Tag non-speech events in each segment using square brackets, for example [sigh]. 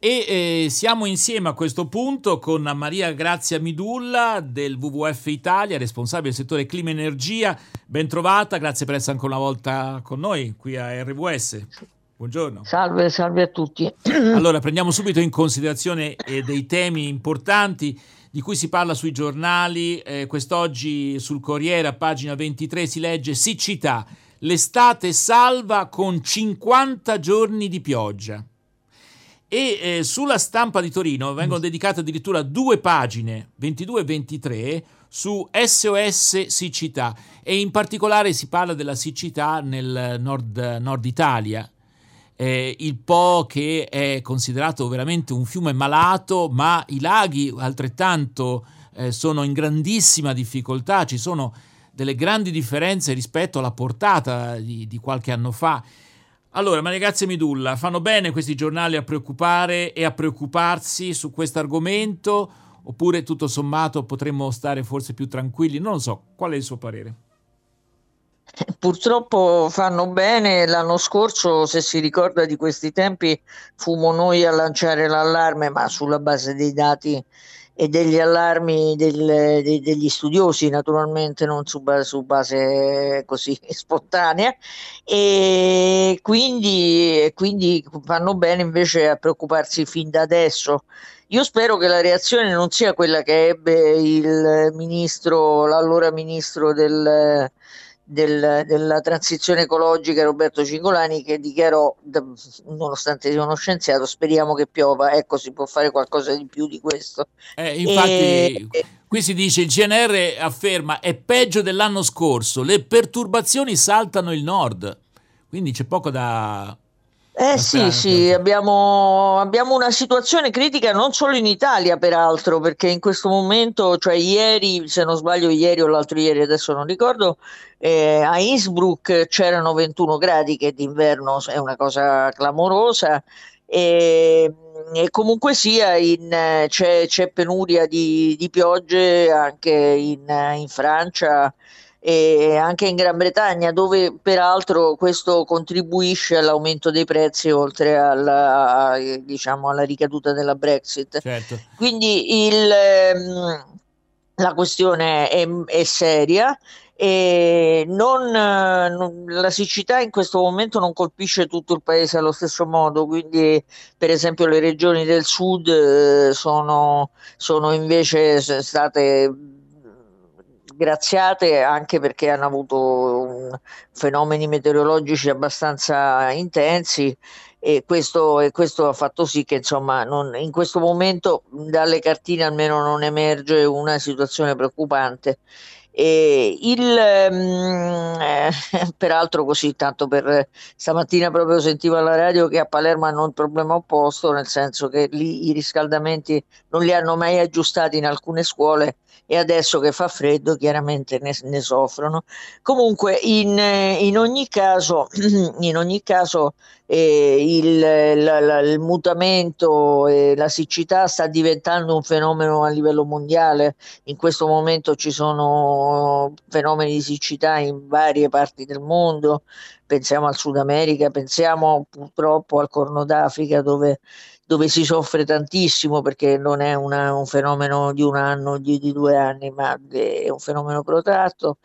E eh, siamo insieme a questo punto con Maria Grazia Midulla del WWF Italia, responsabile del settore clima e energia. Ben trovata, grazie per essere ancora una volta con noi qui a RWS. Buongiorno. Salve, salve a tutti. [clears throat] Allora, prendiamo subito in considerazione eh, dei temi importanti di cui si parla sui giornali. Eh, quest'oggi sul Corriere, a pagina 23, si legge siccità. L'estate salva con 50 giorni di pioggia e eh, sulla stampa di Torino vengono dedicate addirittura due pagine, 22 e 23, su SOS siccità e in particolare si parla della siccità nel nord, nord Italia. Eh, il Po che è considerato veramente un fiume malato, ma i laghi altrettanto eh, sono in grandissima difficoltà, ci sono delle grandi differenze rispetto alla portata di, di qualche anno fa. Allora, ma ragazzi Midulla, fanno bene questi giornali a preoccupare e a preoccuparsi su questo argomento? Oppure tutto sommato potremmo stare forse più tranquilli? Non lo so, qual è il suo parere? Purtroppo fanno bene, l'anno scorso, se si ricorda di questi tempi, fummo noi a lanciare l'allarme, ma sulla base dei dati e degli allarmi del, de, degli studiosi, naturalmente non su su base così [laughs] spontanea, e quindi, quindi fanno bene invece a preoccuparsi fin da adesso. Io spero che la reazione non sia quella che ebbe il ministro, l'allora ministro del, del, della transizione ecologica Roberto Cingolani che dichiarò, nonostante sia uno scienziato, speriamo che piova, ecco si può fare qualcosa di più di questo. Eh, infatti e, qui si dice il CNR afferma è peggio dell'anno scorso, le perturbazioni saltano il nord, quindi c'è poco da, eh sì, sì, abbiamo, abbiamo, una situazione critica non solo in Italia, peraltro, perché in questo momento, cioè ieri, se non sbaglio, ieri o l'altro ieri, adesso non ricordo, eh, a Innsbruck c'erano 21 gradi, che d'inverno è una cosa clamorosa. E, e comunque sia, in, c'è, c'è, penuria di, di piogge anche in, in Francia e anche in Gran Bretagna, dove peraltro questo contribuisce all'aumento dei prezzi oltre alla, diciamo, alla ricaduta della Brexit. Certo. Quindi il, ehm, la questione è, è seria. E non, la siccità in questo momento non colpisce tutto il paese allo stesso modo, quindi per esempio le regioni del sud eh, sono, sono invece state graziate anche perché hanno avuto fenomeni meteorologici abbastanza intensi e questo, e questo, ha fatto sì che insomma non, in questo momento dalle cartine almeno non emerge una situazione preoccupante e il, um, eh, [laughs] peraltro così, tanto per stamattina proprio sentivo alla radio che a Palermo hanno un problema opposto, nel senso che lì i riscaldamenti non li hanno mai aggiustati in alcune scuole e adesso che fa freddo chiaramente ne, ne soffrono. Comunque in, in, ogni caso, [clears throat] in ogni caso il, la, la, il, mutamento e la siccità sta diventando un fenomeno a livello mondiale. In questo momento ci sono fenomeni di siccità in varie parti del mondo, pensiamo al Sud America, pensiamo purtroppo al Corno d'Africa dove, dove si soffre tantissimo perché non è una, un fenomeno di un anno, di, di due anni, ma è un fenomeno protratto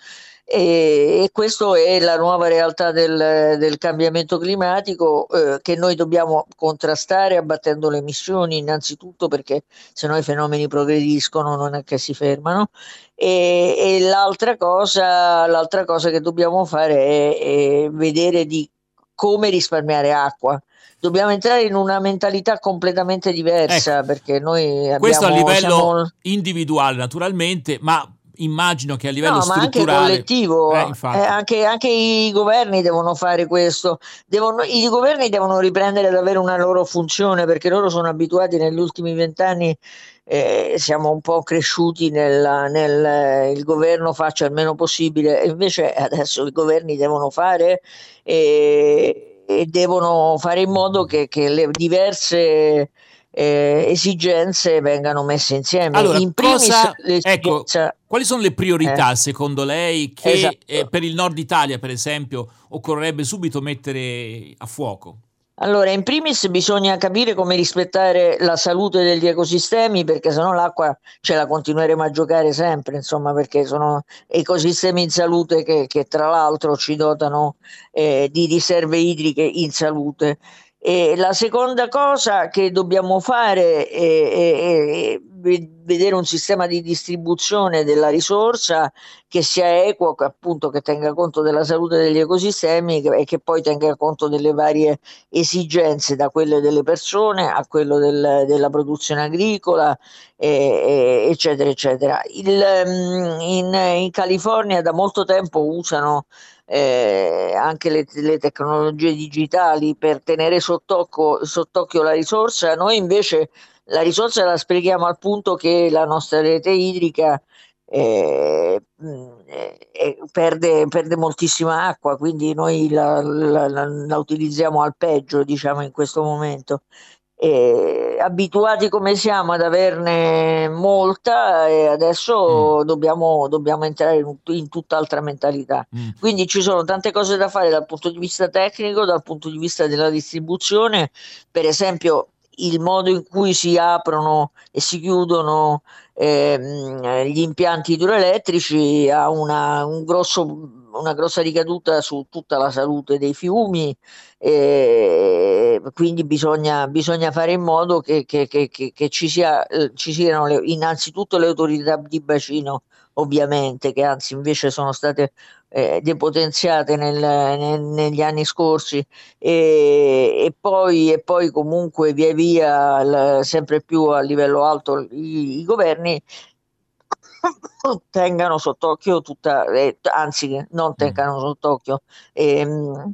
e, e questa è la nuova realtà del, del cambiamento climatico eh, che noi dobbiamo contrastare abbattendo le emissioni innanzitutto perché se no i fenomeni progrediscono non è che si fermano. E, e l'altra, cosa, l'altra cosa che dobbiamo fare è, è vedere di come risparmiare acqua. Dobbiamo entrare in una mentalità completamente diversa ecco, perché noi abbiamo, questo a livello siamo... individuale naturalmente ma immagino che a livello no, strutturale ma anche collettivo. Eh, eh, anche, anche, i governi devono fare questo. Devono, i governi devono riprendere ad avere una loro funzione perché loro sono abituati negli ultimi vent'anni eh, siamo un po' cresciuti nel, nel il governo faccia il meno possibile. Invece adesso i governi devono fare e, e devono fare in modo che, che le diverse eh, esigenze vengano messe insieme. Allora, In cosa, ecco, quali sono le priorità eh, secondo lei che esatto. eh, per il nord Italia, per esempio, occorrerebbe subito mettere a fuoco? Allora, in primis bisogna capire come rispettare la salute degli ecosistemi perché sennò l'acqua ce la continueremo a giocare sempre, insomma, perché sono ecosistemi in salute che, che tra l'altro ci dotano eh, di riserve idriche in salute. E la seconda cosa che dobbiamo fare è, è, vedere un sistema di distribuzione della risorsa che sia equo, appunto che tenga conto della salute degli ecosistemi e che poi tenga conto delle varie esigenze, da quelle delle persone a quello del, della produzione agricola, eh, eccetera, eccetera. Il, mm, in, in California da molto tempo usano eh, anche le, le, tecnologie digitali per tenere sott'occhio, sott'occhio la risorsa, noi invece la risorsa la sprechiamo al punto che la nostra rete idrica eh, eh, perde, perde, moltissima acqua, quindi noi la, la, la, la, utilizziamo al peggio, diciamo, in questo momento eh, abituati come siamo ad averne molta e adesso mm. dobbiamo, dobbiamo, entrare in, in tutt'altra mentalità. Mm. Quindi ci sono tante cose da fare dal punto di vista tecnico, dal punto di vista della distribuzione, per esempio il modo in cui si aprono e si chiudono eh, gli impianti idroelettrici ha una, un grosso, una grossa ricaduta su tutta la salute dei fiumi, eh, quindi bisogna, bisogna, fare in modo che, che, che, che ci, sia, eh, ci, siano le, innanzitutto le autorità di bacino, ovviamente, che anzi invece sono state eh, depotenziate nel, nel, negli anni scorsi e, e, poi, e, poi, comunque via via l, sempre più a livello alto i, i governi [coughs] tengano sott'occhio tutta, eh, anzi non mm. tengano mm. sott'occhio, ehm,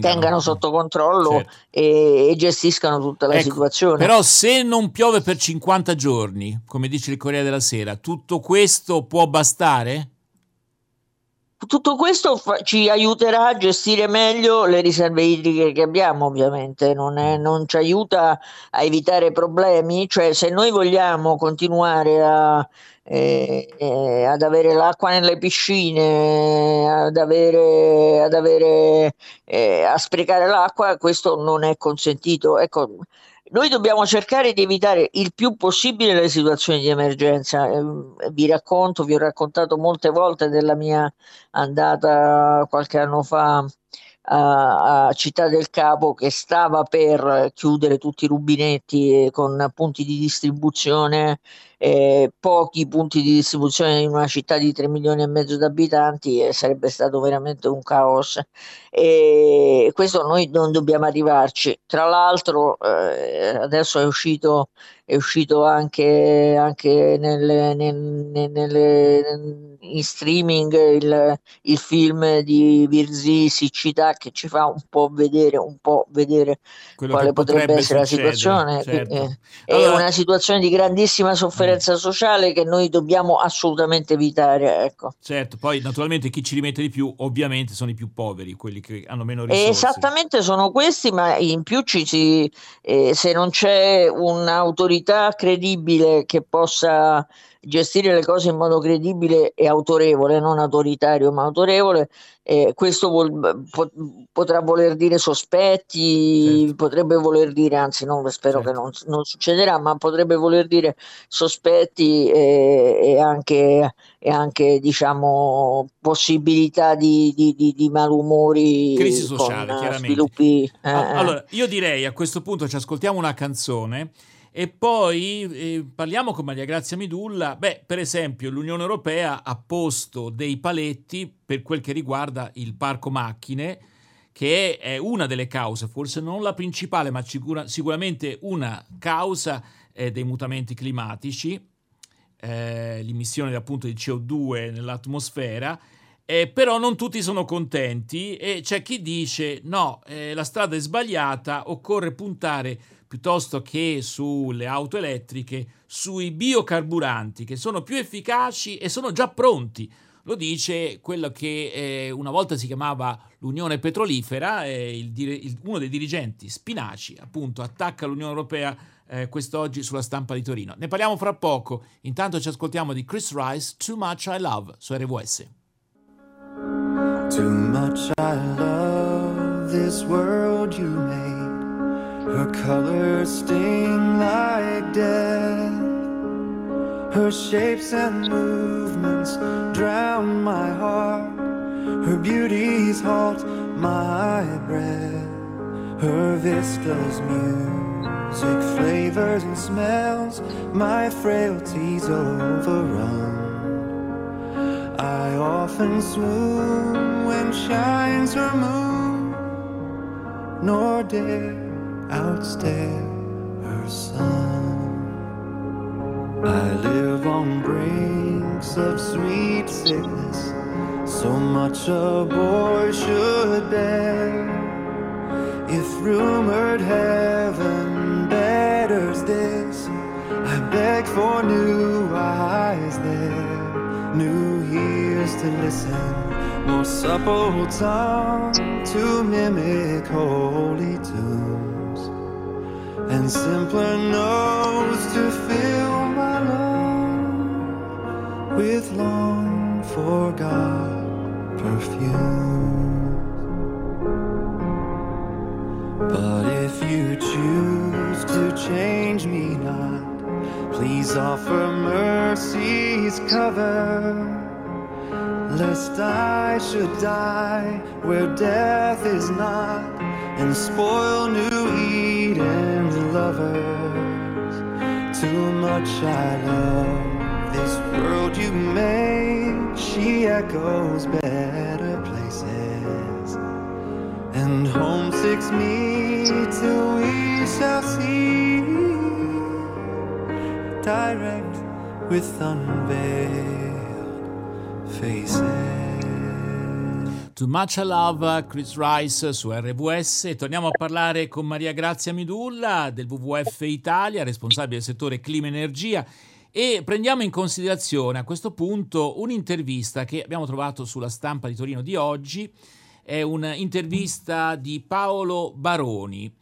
tengano sotto controllo certo. e, e, gestiscano tutta la ecco, situazione. Però se non piove per 50 giorni, come dice il Corriere della Sera, tutto questo può bastare? Tutto questo fa- ci aiuterà a gestire meglio le riserve idriche che abbiamo, ovviamente, non, è, non, ci aiuta a evitare problemi, cioè se noi vogliamo continuare a, eh, eh, ad avere l'acqua nelle piscine, ad avere, ad avere eh, a sprecare l'acqua, questo non è consentito. Ecco, noi dobbiamo cercare di evitare il più possibile le situazioni di emergenza. Eh, vi racconto, vi ho raccontato molte volte della mia andata qualche anno fa a, a Città del Capo che stava per chiudere tutti i rubinetti con punti di distribuzione eh, pochi punti di distribuzione in una città di 3 milioni e mezzo di abitanti eh, sarebbe stato veramente un caos e questo noi non dobbiamo arrivarci tra l'altro eh, adesso è uscito è uscito anche, anche nelle, nelle, nelle, in streaming il, il, film di Virzi Siccità che ci fa un po' vedere, un po vedere quale potrebbe, potrebbe essere succedere, la situazione. Certo. È, è allora, una situazione di grandissima sofferenza mm. sociale che noi dobbiamo assolutamente evitare. Ecco. Certo, poi naturalmente chi ci rimette di più ovviamente sono i più poveri, quelli che hanno meno risorse. Esattamente sono questi, ma in più ci si, eh, se non c'è un'autorità credibile che possa gestire le cose in modo credibile e autorevole, non autoritario ma autorevole, eh, questo vuol, po- potrà voler dire sospetti, certo. potrebbe voler dire, anzi no, spero certo. che non, non, succederà, ma potrebbe voler dire sospetti e, e, anche, e anche, diciamo possibilità di, di, di, di malumori. Crisi sociale, chiaramente. Sviluppi, eh, allora, io direi a questo punto ci ascoltiamo una canzone e poi eh, parliamo con Maria Grazia Midulla. Beh, per esempio, l'Unione Europea ha posto dei paletti per quel che riguarda il parco macchine, che è una delle cause, forse non la principale, ma sicura, sicuramente una causa eh, dei mutamenti climatici, eh, l'emissione appunto di CO2 nell'atmosfera. Eh, però non tutti sono contenti e c'è chi dice no, eh, la strada è sbagliata, occorre puntare piuttosto che sulle auto elettriche, sui biocarburanti che sono più efficaci e sono già pronti. Lo dice quello che eh, una volta si chiamava l'Unione Petrolifera, eh, il, il, uno dei dirigenti Spinaci, appunto, attacca l'Unione Europea eh, quest'oggi sulla stampa di Torino. Ne parliamo fra poco, intanto ci ascoltiamo di Chris Rice, Too Much I Love, su RWS. Too much I love this world you made Her colors sting like death. Her shapes and movements drown my heart. Her beauties halt my breath. Her vistas music, flavors and smells, my frailties overrun. I often swoon when shines her moon, nor dare outstare her sun. I live on brinks of sweet sickness, so much a boy should bear. If rumored heaven for new eyes there, new ears to listen, more supple tongue to mimic holy tunes, and simpler nose to fill my lungs with long forgot perfume. But if you choose to change me not, please offer mercy's cover. Lest I should die where death is not, and spoil new Eden's lovers. Too much I love this world you make, she echoes better places and homesick's me till we shall see direct with unveiled faces. Too Much I Love, Chris Rice su RWS. Torniamo a parlare con Maria Grazia Midulla del WWF Italia, responsabile del settore clima e energia. E prendiamo in considerazione a questo punto un'intervista che abbiamo trovato sulla stampa di Torino di oggi. È un'intervista di Paolo Baroni.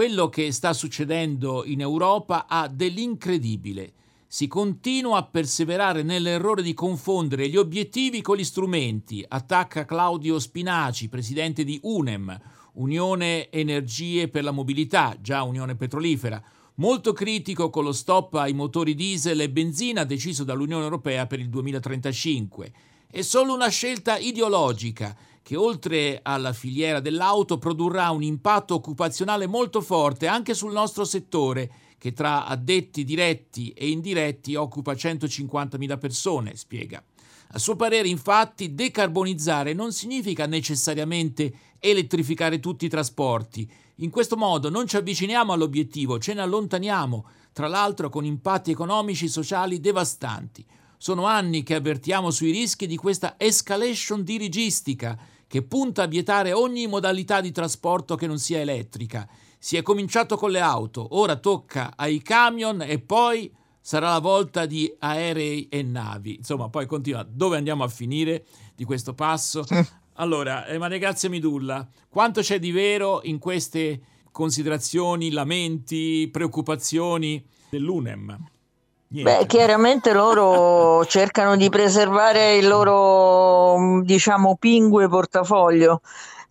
Quello che sta succedendo in Europa ha dell'incredibile. Si continua a perseverare nell'errore di confondere gli obiettivi con gli strumenti, attacca Claudio Spinaci, presidente di UNEM, Unione Energie per la Mobilità, già Unione Petrolifera, molto critico con lo stop ai motori diesel e benzina deciso dall'Unione Europea per il 2035. È solo una scelta ideologica che oltre alla filiera dell'auto produrrà un impatto occupazionale molto forte anche sul nostro settore, che tra addetti diretti e indiretti occupa 150.000 persone, spiega. A suo parere, infatti, decarbonizzare non significa necessariamente elettrificare tutti i trasporti. In questo modo non ci avviciniamo all'obiettivo, ce ne allontaniamo, tra l'altro con impatti economici e sociali devastanti. Sono anni che avvertiamo sui rischi di questa escalation dirigistica che punta a vietare ogni modalità di trasporto che non sia elettrica. Si è cominciato con le auto, ora tocca ai camion e poi sarà la volta di aerei e navi. Insomma, poi continua. Dove andiamo a finire di questo passo? Allora, eh, Grazia Midulla, quanto c'è di vero in queste considerazioni, lamenti, preoccupazioni dell'UNEM? Beh, chiaramente loro [laughs] cercano di preservare il loro, diciamo, pingue portafoglio.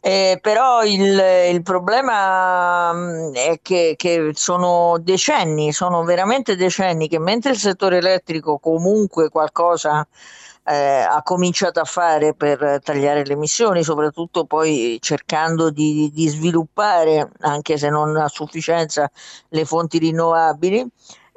Eh, però il, il, problema mm, è che, che, sono decenni, sono veramente decenni che mentre il settore elettrico comunque qualcosa eh, ha cominciato a fare per tagliare le emissioni, soprattutto poi cercando di, di sviluppare, anche se non a sufficienza, le fonti rinnovabili,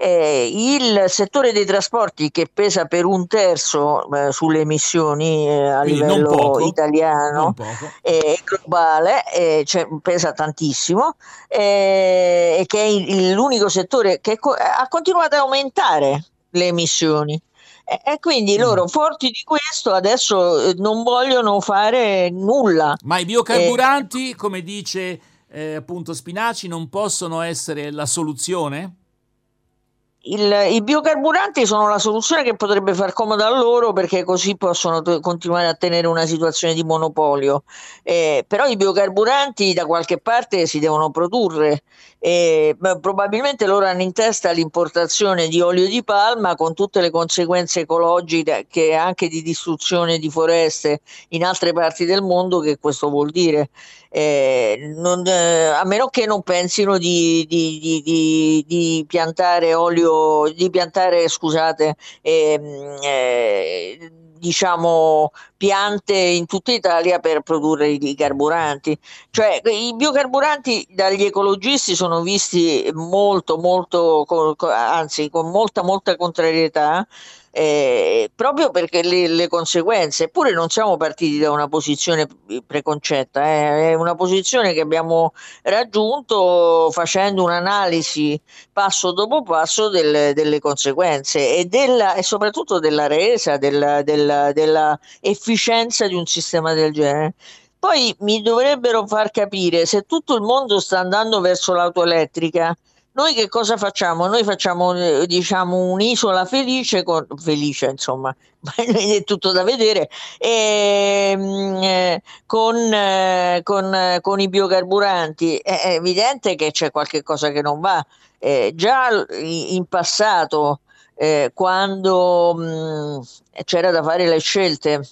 eh, il settore dei trasporti che pesa per un terzo eh, sulle emissioni eh, a Quindi livello italiano e globale, eh, cioè, pesa tantissimo eh, e che è il, l'unico settore che co- ha continuato ad aumentare le emissioni. E quindi mm. loro, forti di questo, adesso eh, non vogliono fare nulla. Ma i biocarburanti, come dice appunto Spinaci, non possono essere la soluzione? Il, I biocarburanti sono la soluzione che potrebbe far comodo a loro perché così possono t- continuare a tenere una situazione di monopolio. Eh, però i biocarburanti da qualche parte si devono produrre. Eh, probabilmente loro hanno in testa l'importazione di olio di palma con tutte le conseguenze ecologiche e anche di distruzione di foreste in altre parti del mondo che questo vuol dire. Eh, non, eh, a meno che non pensino di, di, di, di piantare olio, di piantare, scusate, ehm, eh, diciamo, piante in tutta Italia per produrre i carburanti. Cioè i biocarburanti dagli ecologisti sono visti molto, molto, anzi con molta, molta contrarietà eh, proprio perché le, le, conseguenze, eppure non siamo partiti da una posizione preconcetta, eh, è una posizione che abbiamo raggiunto facendo un'analisi passo dopo passo del, delle conseguenze e, della, e, soprattutto della resa, della, della, della efficienza di un sistema del genere. Poi mi dovrebbero far capire se tutto il mondo sta andando verso l'auto elettrica, noi che cosa facciamo? Noi facciamo eh, diciamo un'isola felice, con, felice insomma, [laughs] è tutto da vedere, e, ehm, eh, con, eh, con, con, i biocarburanti. È evidente che c'è qualche cosa che non va. Eh, già in passato, quando mh, c'era da fare le scelte,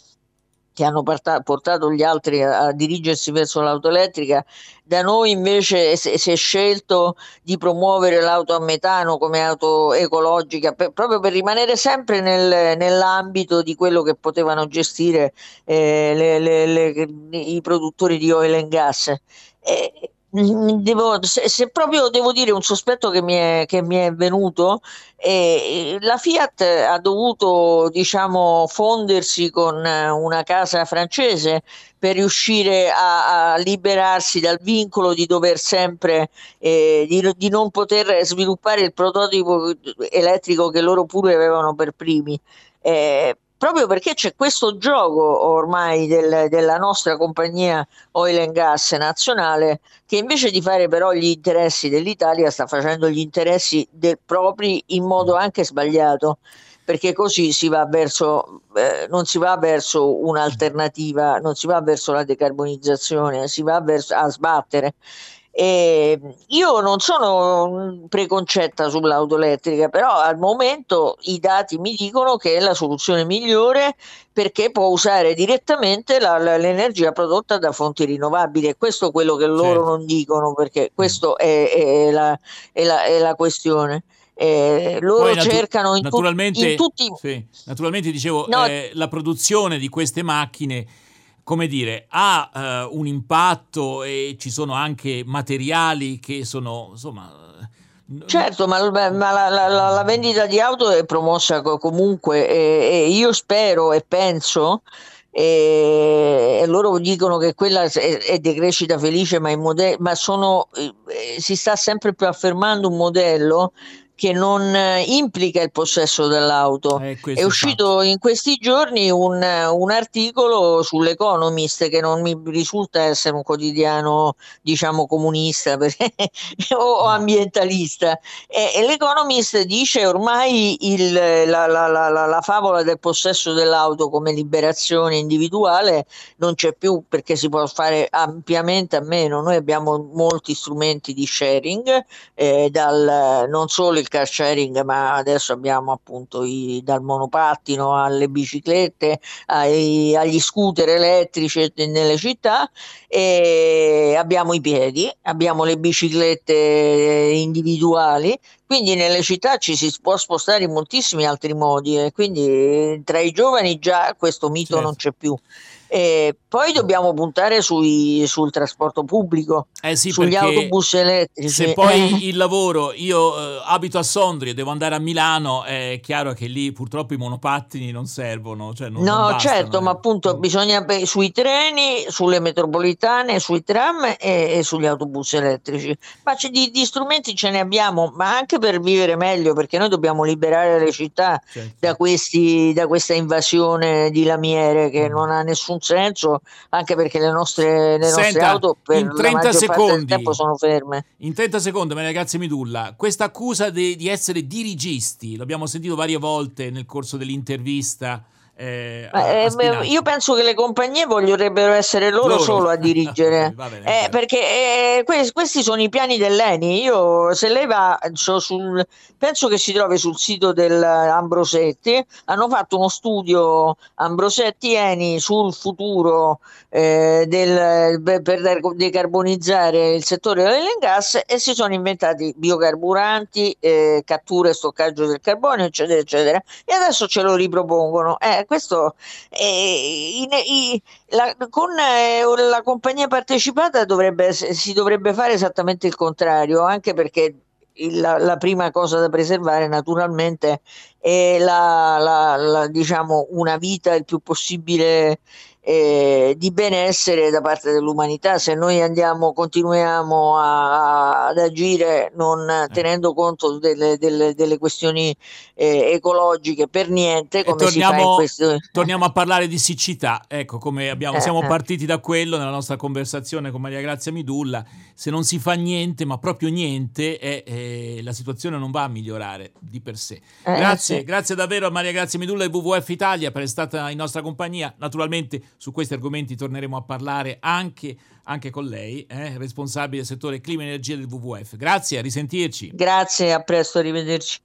che hanno portato gli altri a, dirigersi verso l'auto elettrica. Da noi invece si è scelto di promuovere l'auto a metano come auto ecologica, per, proprio per rimanere sempre nel, nell'ambito di quello che potevano gestire eh, le, le, le, i produttori di oil and gas. E, Devo, se, se, proprio devo dire un sospetto che mi è, che mi è venuto, eh, la Fiat ha dovuto diciamo, fondersi con una casa francese per riuscire a, a liberarsi dal vincolo di dover sempre eh, di, di, non poter sviluppare il prototipo elettrico che loro pure avevano per primi. Eh, proprio perché c'è questo gioco ormai del, della nostra compagnia oil and gas nazionale che invece di fare però gli interessi dell'Italia sta facendo gli interessi del propri in modo anche sbagliato perché così si va verso, eh, non si va verso un'alternativa, non si va verso la decarbonizzazione, si va verso, a sbattere eh, io non sono preconcetta sull'auto elettrica, però al momento i dati mi dicono che è la soluzione migliore perché può usare direttamente la, la, l'energia prodotta da fonti rinnovabili e questo è quello che loro certo. non dicono perché questa è, è, la, è, la, è la questione. Eh, loro natu- cercano in, naturalmente, tu- in tutti. Sì, naturalmente dicevo, no, eh, la produzione di queste macchine come dire, ha uh, un impatto e ci sono anche materiali che sono, insomma... Certo, ma, ma la, la, la, vendita di auto è promossa comunque e, e io spero e penso e, loro dicono che quella è, è decrescita felice, ma, modello, ma sono, eh, si sta sempre più affermando un modello che non eh, implica il possesso dell'auto. Eh, è uscito fatto. in questi giorni un, un, articolo sull'Economist che non mi risulta essere un quotidiano, diciamo, comunista [laughs] perché, o ambientalista. E, e, l'Economist dice ormai il, la, la, la, la, favola del possesso dell'auto come liberazione individuale non c'è più perché si può fare ampiamente a meno. Noi abbiamo molti strumenti di sharing, eh, dal, non solo il car sharing, ma adesso abbiamo appunto i, dal monopattino alle biciclette, ai, agli scooter elettrici nelle città e abbiamo i piedi, abbiamo le biciclette individuali, quindi nelle città ci si può spostare in moltissimi altri modi e quindi tra i giovani già questo mito certo. non c'è più. E poi dobbiamo puntare sui, sul trasporto pubblico, eh sì, sugli autobus elettrici. Se poi il lavoro, io eh, abito a Sondrio e devo andare a Milano, è chiaro che lì purtroppo i monopattini non servono. Cioè non, no, non bastano, certo, eh. ma appunto bisogna sui treni, sulle metropolitane, sui tram e, e sugli autobus elettrici. Ma di, di, strumenti ce ne abbiamo, ma anche per vivere meglio, perché noi dobbiamo liberare le città certo. da, questi, da questa invasione di lamiere che mm. non ha nessun senso, anche perché le nostre, le Senta, nostre auto per in 30 secondi, sono ferme. In 30 secondi, Maria Grazia Midulla, questa accusa di, di essere dirigisti, l'abbiamo sentito varie volte nel corso dell'intervista eh, eh, io penso che le compagnie vogliono essere loro, loro. solo a [laughs] dirigere. bene, eh, perché eh, que- questi sono i piani dell'ENI. Io se lei va sul, penso che si trovi sul sito dell'Ambrosetti hanno fatto uno studio Ambrosetti Eni sul futuro eh, del, per decarbonizzare il settore dell'oil and gas e si sono inventati biocarburanti eh, cattura e stoccaggio del carbonio eccetera eccetera. E adesso ce lo ripropongono questo eh, in, in, la, con eh, la compagnia partecipata dovrebbe, si dovrebbe fare esattamente il contrario, anche perché la, la, prima cosa da preservare naturalmente è la, la, diciamo, una vita il più possibile eh, di benessere da parte dell'umanità. Se noi andiamo, continuiamo a, ad agire non eh. tenendo conto delle, delle, delle questioni eh, ecologiche per niente, come torniamo, si fa in questo... torniamo a parlare di siccità. Ecco, come abbiamo, eh, siamo eh. partiti da quello nella nostra conversazione con Maria Grazia Midulla. Se non si fa niente, ma proprio niente, eh, la situazione non va a migliorare di per sé. Grazie, sì. grazie davvero a Maria Grazia Midulla e WWF Italia per essere stata in nostra compagnia. Naturalmente su questi argomenti torneremo a parlare anche, anche con lei, eh, responsabile del settore clima e energia del WWF. Grazie, a risentirci. Grazie, a presto, arrivederci.